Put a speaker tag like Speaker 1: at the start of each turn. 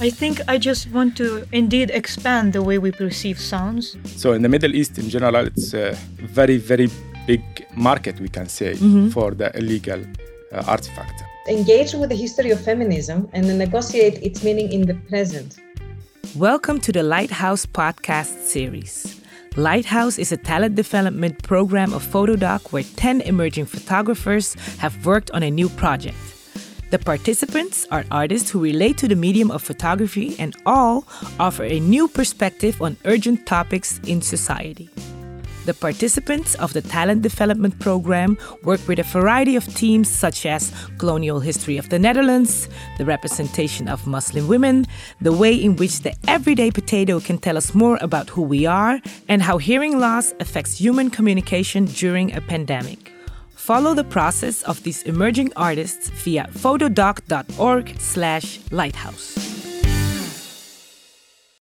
Speaker 1: I think I just want to indeed expand the way we perceive sounds.
Speaker 2: So in the Middle East in general, it's a very, very big market, we can say, for the illegal uh, artifact.
Speaker 3: engage with the history of feminism and negotiate its meaning in the present.
Speaker 4: Welcome to the Lighthouse podcast series. Lighthouse is a talent development program of Fotodok where 10 emerging photographers have worked on a new project. The participants are artists who relate to the medium of photography and all offer a new perspective on urgent topics in society. The participants of the talent development program work with a variety of themes such as colonial history of the Netherlands, the representation of Muslim women, the way in which the everyday potato can tell us more about who we are, and how hearing loss affects human communication during a pandemic. Follow the process of these emerging artists via fotodok.org/lighthouse.